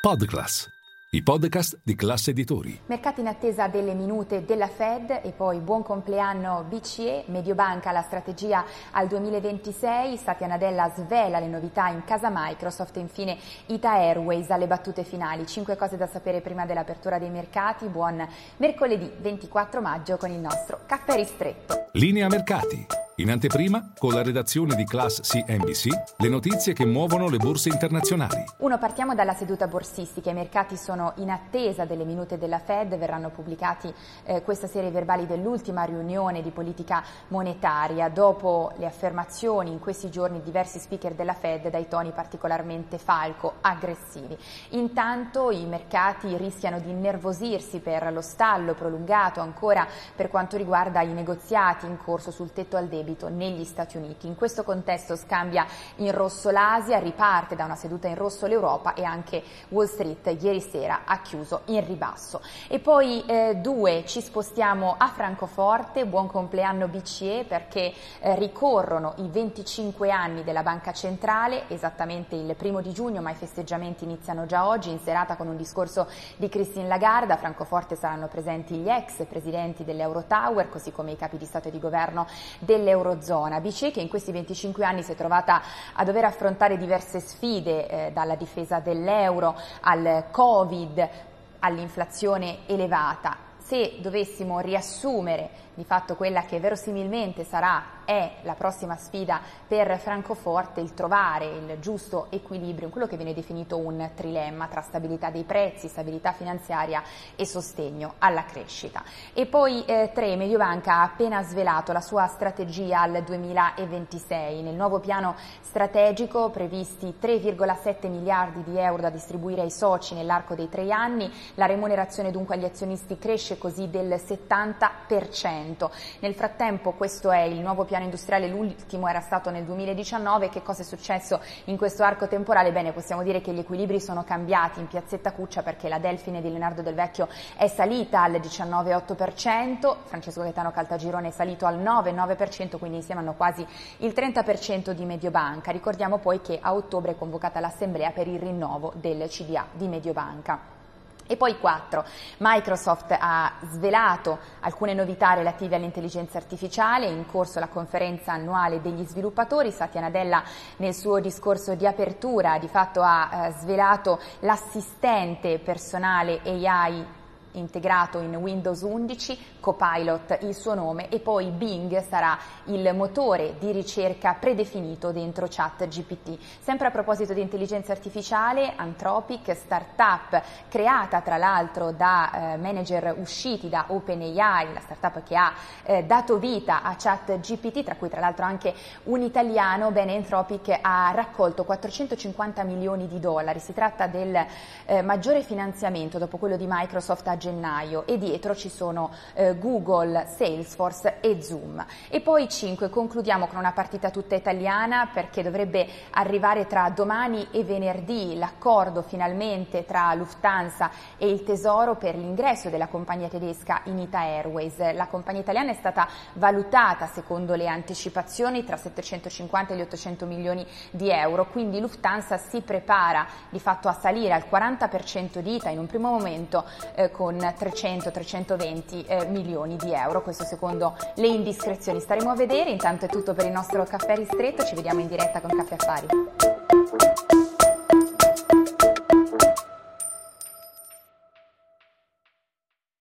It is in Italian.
Podclass, i podcast di classe editori. Mercati in attesa delle minute della Fed e poi buon compleanno BCE, Mediobanca la strategia al 2026, Satya Nadella svela le novità in casa Microsoft e infine Ita Airways alle battute finali. Cinque cose da sapere prima dell'apertura dei mercati. Buon mercoledì 24 maggio con il nostro caffè ristretto. Linea mercati. In anteprima, con la redazione di Class CNBC, le notizie che muovono le borse internazionali. Uno, partiamo dalla seduta borsistica. I mercati sono in attesa delle minute della Fed, verranno pubblicati eh, questa serie verbali dell'ultima riunione di politica monetaria. Dopo le affermazioni in questi giorni di diversi speaker della Fed dai toni particolarmente falco, aggressivi. Intanto i mercati rischiano di innervosirsi per lo stallo prolungato ancora per quanto riguarda i negoziati in corso sul tetto al debito debito negli Stati Uniti. In questo contesto scambia in rosso l'Asia, riparte da una seduta in rosso l'Europa e anche Wall Street ieri sera ha chiuso in ribasso. E poi eh, due, ci spostiamo a Francoforte, buon compleanno BCE perché eh, ricorrono i 25 anni della Banca Centrale, esattamente il primo di giugno, ma i festeggiamenti iniziano già oggi, in serata con un discorso di Christine Lagarde. A Francoforte saranno presenti gli ex presidenti dell'Eurotower, così come i capi di Stato e di Governo dell'Europa dell'Eurozona. BCE che in questi 25 anni si è trovata a dover affrontare diverse sfide, eh, dalla difesa dell'euro al Covid, all'inflazione elevata. Se dovessimo riassumere di fatto quella che verosimilmente sarà è la prossima sfida per Francoforte, il trovare il giusto equilibrio in quello che viene definito un trilemma tra stabilità dei prezzi, stabilità finanziaria e sostegno alla crescita. E poi eh, tre, Mediobanca ha appena svelato la sua strategia al 2026. Nel nuovo piano strategico previsti 3,7 miliardi di euro da distribuire ai soci nell'arco dei tre anni, la remunerazione dunque agli azionisti cresce così del 70%. Nel frattempo questo è il nuovo piano industriale, l'ultimo era stato nel 2019, che cosa è successo in questo arco temporale? Bene, possiamo dire che gli equilibri sono cambiati in piazzetta Cuccia perché la Delfine di Leonardo Del Vecchio è salita al 19,8%, Francesco Gaetano Caltagirone è salito al 9,9%, quindi insieme hanno quasi il 30% di Mediobanca. Ricordiamo poi che a ottobre è convocata l'assemblea per il rinnovo del CDA di Mediobanca. E poi 4. Microsoft ha svelato alcune novità relative all'intelligenza artificiale, in corso la conferenza annuale degli sviluppatori, Satya Nadella nel suo discorso di apertura di fatto ha eh, svelato l'assistente personale AI integrato in Windows 11, Copilot il suo nome e poi Bing sarà il motore di ricerca predefinito dentro ChatGPT. Sempre a proposito di intelligenza artificiale, Anthropic, startup creata tra l'altro da eh, manager usciti da OpenAI, la startup che ha eh, dato vita a ChatGPT, tra cui tra l'altro anche un italiano, bene Anthropic ha raccolto 450 milioni di dollari. Si tratta del eh, maggiore finanziamento dopo quello di Microsoft a gennaio e dietro ci sono eh, Google, Salesforce e Zoom. E poi 5, concludiamo con una partita tutta italiana perché dovrebbe arrivare tra domani e venerdì l'accordo finalmente tra Lufthansa e il Tesoro per l'ingresso della compagnia tedesca in Ita Airways. La compagnia italiana è stata valutata secondo le anticipazioni tra 750 e gli 800 milioni di euro, quindi Lufthansa si prepara di fatto a salire al 40% di Ita in un primo momento eh, con con 300-320 eh, milioni di euro, questo secondo le indiscrezioni. Staremo a vedere, intanto è tutto per il nostro caffè ristretto, ci vediamo in diretta con Caffè Affari.